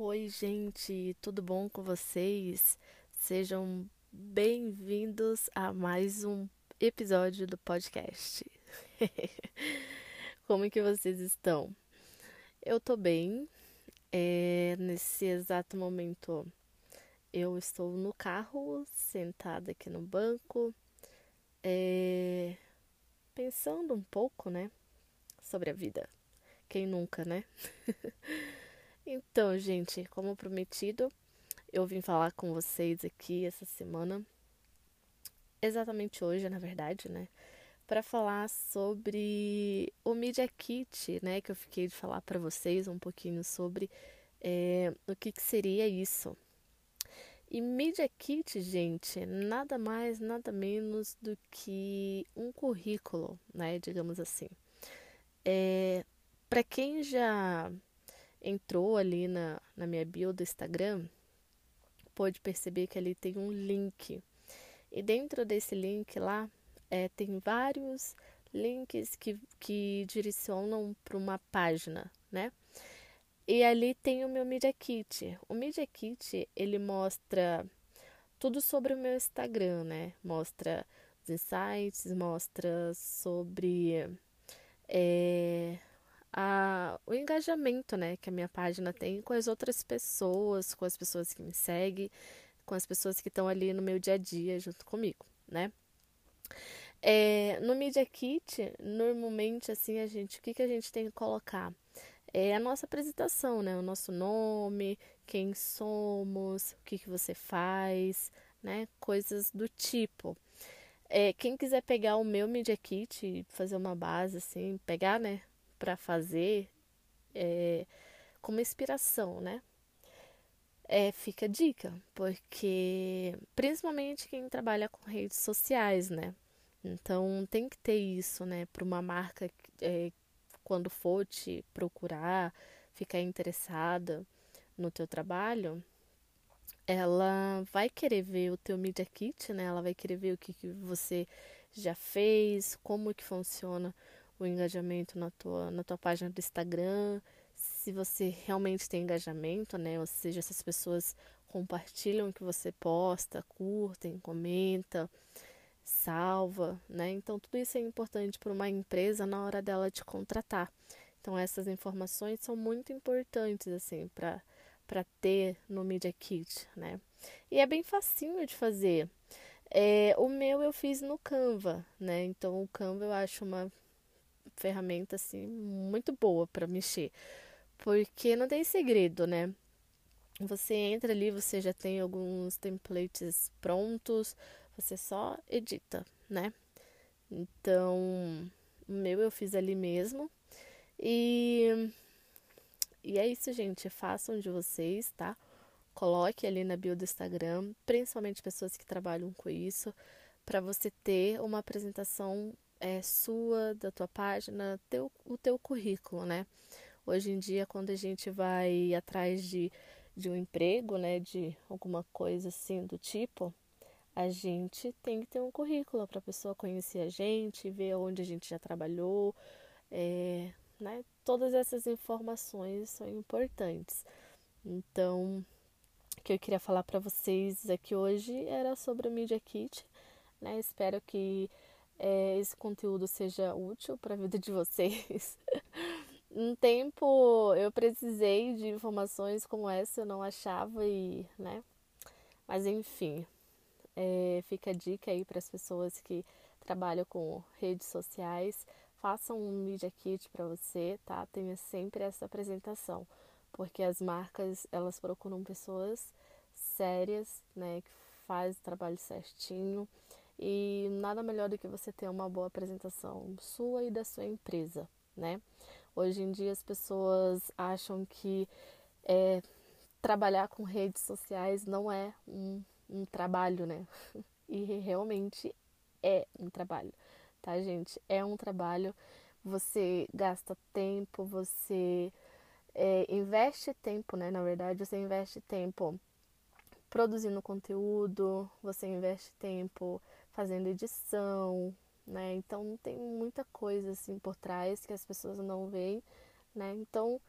Oi, gente, tudo bom com vocês? Sejam bem-vindos a mais um episódio do podcast. Como que vocês estão? Eu tô bem. É, nesse exato momento, eu estou no carro, sentada aqui no banco, é, pensando um pouco, né, sobre a vida. Quem nunca, né? Então, gente, como prometido, eu vim falar com vocês aqui essa semana, exatamente hoje, na verdade, né? Para falar sobre o Media Kit, né? Que eu fiquei de falar para vocês um pouquinho sobre é, o que, que seria isso. E Media Kit, gente, nada mais, nada menos do que um currículo, né? Digamos assim. É, para quem já entrou ali na, na minha bio do Instagram, pode perceber que ali tem um link. E dentro desse link lá, é, tem vários links que, que direcionam para uma página, né? E ali tem o meu Media Kit. O Media Kit, ele mostra tudo sobre o meu Instagram, né? Mostra os insights, mostra sobre é, a, o engajamento né, que a minha página tem com as outras pessoas, com as pessoas que me seguem, com as pessoas que estão ali no meu dia a dia junto comigo, né? É, no Media Kit, normalmente, assim, a gente, o que, que a gente tem que colocar? É a nossa apresentação, né? O nosso nome, quem somos, o que, que você faz, né? Coisas do tipo. É, quem quiser pegar o meu Media Kit e fazer uma base, assim, pegar, né? Para fazer é, como inspiração, né? É, fica a dica, porque principalmente quem trabalha com redes sociais, né? Então tem que ter isso, né? Para uma marca, é, quando for te procurar, ficar interessada no teu trabalho, ela vai querer ver o teu Media Kit, né? Ela vai querer ver o que, que você já fez, como que funciona o engajamento na tua, na tua página do Instagram, se você realmente tem engajamento, né? Ou seja, se as pessoas compartilham o que você posta, curtem, comenta, salva, né? Então tudo isso é importante para uma empresa na hora dela te contratar. Então essas informações são muito importantes assim para para ter no Media Kit, né? E é bem facinho de fazer. É, o meu eu fiz no Canva, né? Então o Canva eu acho uma ferramenta assim muito boa para mexer, porque não tem segredo, né? Você entra ali, você já tem alguns templates prontos, você só edita, né? Então, o meu eu fiz ali mesmo. E e é isso, gente, façam de vocês, tá? Coloque ali na bio do Instagram, principalmente pessoas que trabalham com isso, para você ter uma apresentação é, sua, da tua página, teu, o teu currículo, né? Hoje em dia, quando a gente vai atrás de, de um emprego, né, de alguma coisa assim do tipo, a gente tem que ter um currículo para a pessoa conhecer a gente, ver onde a gente já trabalhou, é, né? Todas essas informações são importantes. Então, o que eu queria falar para vocês aqui hoje era sobre o Media Kit, né? Espero que é, esse conteúdo seja útil para a vida de vocês. um tempo eu precisei de informações como essa, eu não achava e, né? Mas enfim, é, fica a dica aí para as pessoas que trabalham com redes sociais, façam um media kit para você, tá? Tenha sempre essa apresentação, porque as marcas elas procuram pessoas sérias, né, que faz o trabalho certinho e nada melhor do que você ter uma boa apresentação sua e da sua empresa, né? Hoje em dia as pessoas acham que é, trabalhar com redes sociais não é um, um trabalho, né? E realmente é um trabalho, tá, gente? É um trabalho. Você gasta tempo, você é, investe tempo, né? Na verdade, você investe tempo produzindo conteúdo, você investe tempo fazendo edição, né? Então tem muita coisa assim por trás que as pessoas não veem, né? Então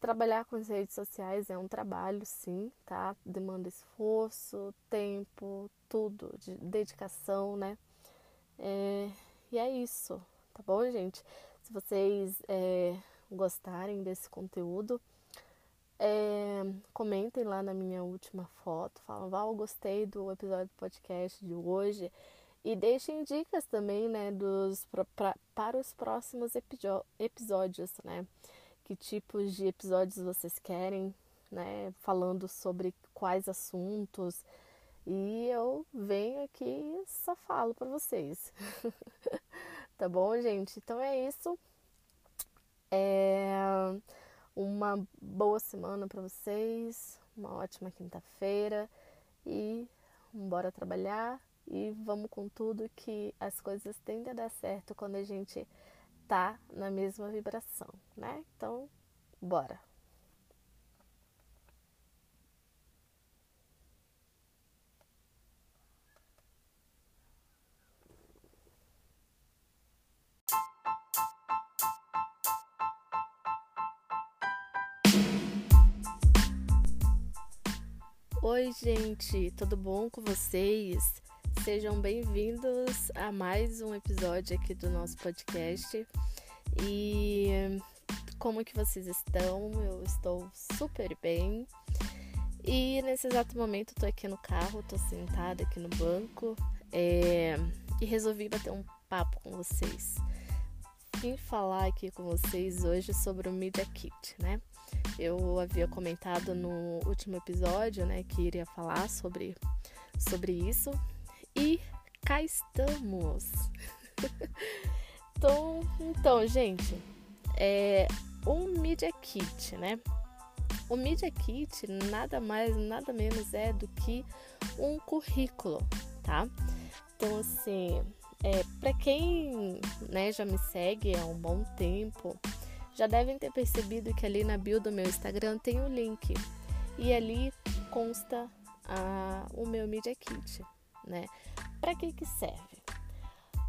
trabalhar com as redes sociais é um trabalho, sim, tá? Demanda esforço, tempo, tudo, de dedicação, né? É, e é isso, tá bom, gente? Se vocês é, gostarem desse conteúdo, é, comentem lá na minha última foto, falam, Val, gostei do episódio do podcast de hoje. E deixem dicas também, né, dos, pra, para os próximos episódios, né? Que tipos de episódios vocês querem, né? Falando sobre quais assuntos. E eu venho aqui e só falo para vocês. tá bom, gente? Então é isso. É uma boa semana para vocês, uma ótima quinta-feira e bora trabalhar e vamos com tudo que as coisas tendem a dar certo quando a gente tá na mesma vibração, né? Então, bora. Oi, gente, tudo bom com vocês? Sejam bem-vindos a mais um episódio aqui do nosso podcast. E como que vocês estão? Eu estou super bem. E nesse exato momento eu tô aqui no carro, tô sentada aqui no banco é, e resolvi bater um papo com vocês. Vim falar aqui com vocês hoje sobre o Media Kit, né? Eu havia comentado no último episódio, né, que iria falar sobre, sobre isso e cá estamos. então, então, gente, é Media Kit, né? O Media Kit nada mais, nada menos é do que um currículo, tá? Então, assim, é, para quem né, já me segue há um bom tempo, já devem ter percebido que ali na bio do meu Instagram tem o um link e ali consta a, o meu Media Kit né? Para que que serve?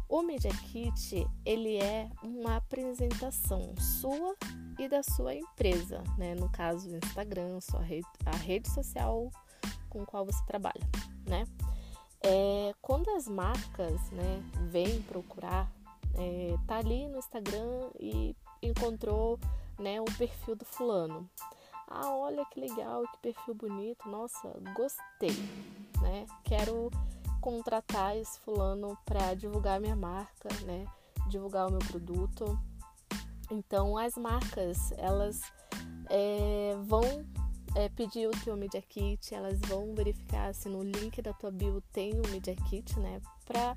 O Media Kit, ele é uma apresentação sua e da sua empresa, né? No caso, o Instagram, sua rede, a rede social com qual você trabalha, né? É, quando as marcas, né, vêm procurar, é, tá ali no Instagram e encontrou, né, o perfil do fulano. Ah, olha que legal, que perfil bonito, nossa, gostei, né? Quero contratar esse fulano para divulgar minha marca, né? Divulgar o meu produto. Então as marcas elas é, vão é, pedir o teu Media Kit, elas vão verificar se no link da tua bio tem o Media Kit, né? Pra,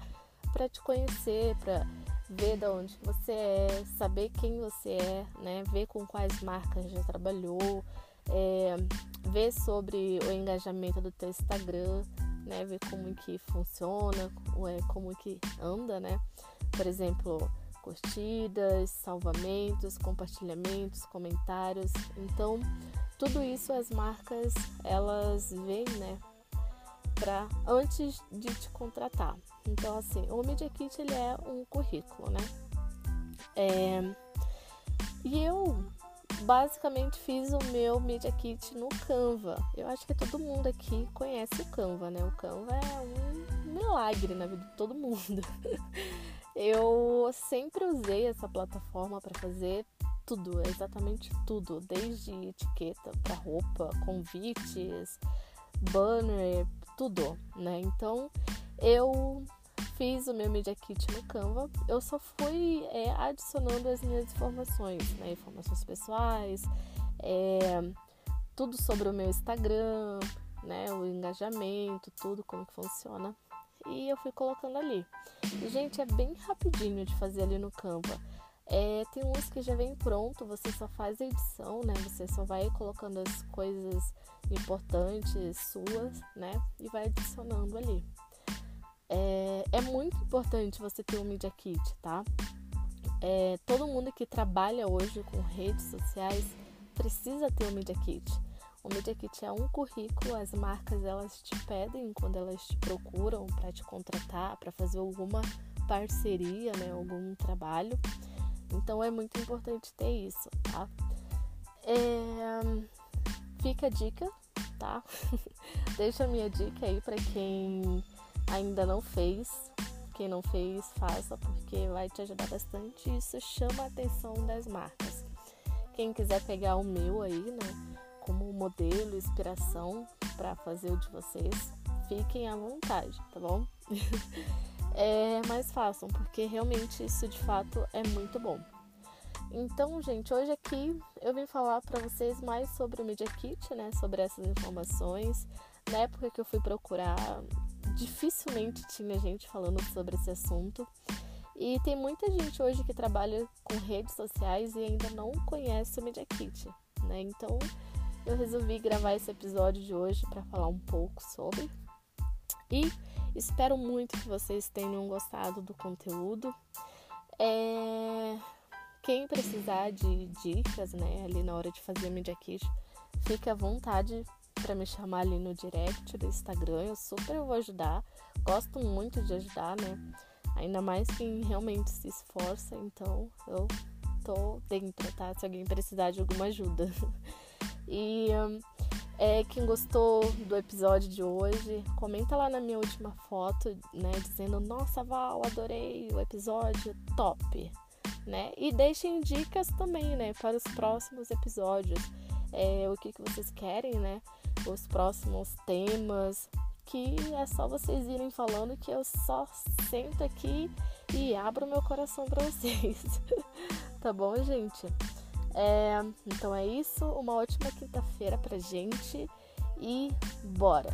pra te conhecer, pra ver de onde você é, saber quem você é, né? Ver com quais marcas já trabalhou, é, ver sobre o engajamento do teu Instagram, né? Ver como que funciona, é, como que anda, né? Por exemplo, curtidas, salvamentos, compartilhamentos, comentários. Então, tudo isso as marcas elas veem, né? Pra, antes de te contratar. Então, assim, o Media Kit ele é um currículo, né? É, e eu basicamente fiz o meu Media Kit no Canva. Eu acho que todo mundo aqui conhece o Canva, né? O Canva é um milagre na vida de todo mundo. Eu sempre usei essa plataforma para fazer tudo, exatamente tudo, desde etiqueta para roupa, convites, banner, tudo, né? Então eu fiz o meu Media Kit no Canva, eu só fui é, adicionando as minhas informações, né? Informações pessoais, é, tudo sobre o meu Instagram, né? O engajamento, tudo, como que funciona. E eu fui colocando ali. E, gente, é bem rapidinho de fazer ali no Canva. É, tem uns que já vem pronto, você só faz a edição, né? Você só vai colocando as coisas importantes suas, né? E vai adicionando ali. É, é muito importante você ter um Media Kit, tá? É, todo mundo que trabalha hoje com redes sociais precisa ter um Media Kit. O Media Kit é um currículo, as marcas elas te pedem quando elas te procuram para te contratar, para fazer alguma parceria, né, algum trabalho. Então é muito importante ter isso, tá? É, fica a dica, tá? Deixa a minha dica aí para quem ainda não fez. Quem não fez, faça, porque vai te ajudar bastante. Isso chama a atenção das marcas. Quem quiser pegar o meu aí, né, como modelo, inspiração para fazer o de vocês, fiquem à vontade, tá bom? é, mas façam, porque realmente isso de fato é muito bom. Então, gente, hoje aqui eu vim falar para vocês mais sobre o Media Kit, né? Sobre essas informações. Na época que eu fui procurar, dificilmente tinha gente falando sobre esse assunto. E tem muita gente hoje que trabalha com redes sociais e ainda não conhece o Media Kit, né? Então, eu resolvi gravar esse episódio de hoje para falar um pouco sobre. E espero muito que vocês tenham gostado do conteúdo. É... Quem precisar de dicas, né, ali na hora de fazer Media Kit, fique à vontade para me chamar ali no direct do Instagram. Eu super vou ajudar. Gosto muito de ajudar, né? Ainda mais quem realmente se esforça, então eu tô dentro, tá? Se alguém precisar de alguma ajuda. E um, é, quem gostou do episódio de hoje, comenta lá na minha última foto, né? Dizendo, nossa Val, adorei o episódio, top né? E deixem dicas também, né, para os próximos episódios. É, o que, que vocês querem, né? Os próximos temas. Que é só vocês irem falando que eu só sento aqui e abro meu coração para vocês. tá bom, gente? É, então é isso. Uma ótima quinta-feira pra gente. E bora!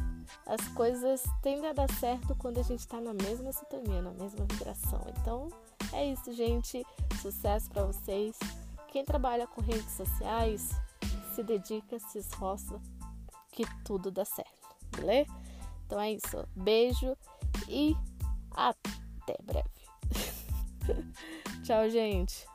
As coisas tendem a dar certo quando a gente tá na mesma sintonia, na mesma vibração. Então, é isso, gente. Sucesso para vocês. Quem trabalha com redes sociais, se dedica, se esforça, que tudo dá certo, beleza? Então é isso. Beijo e até breve. Tchau, gente.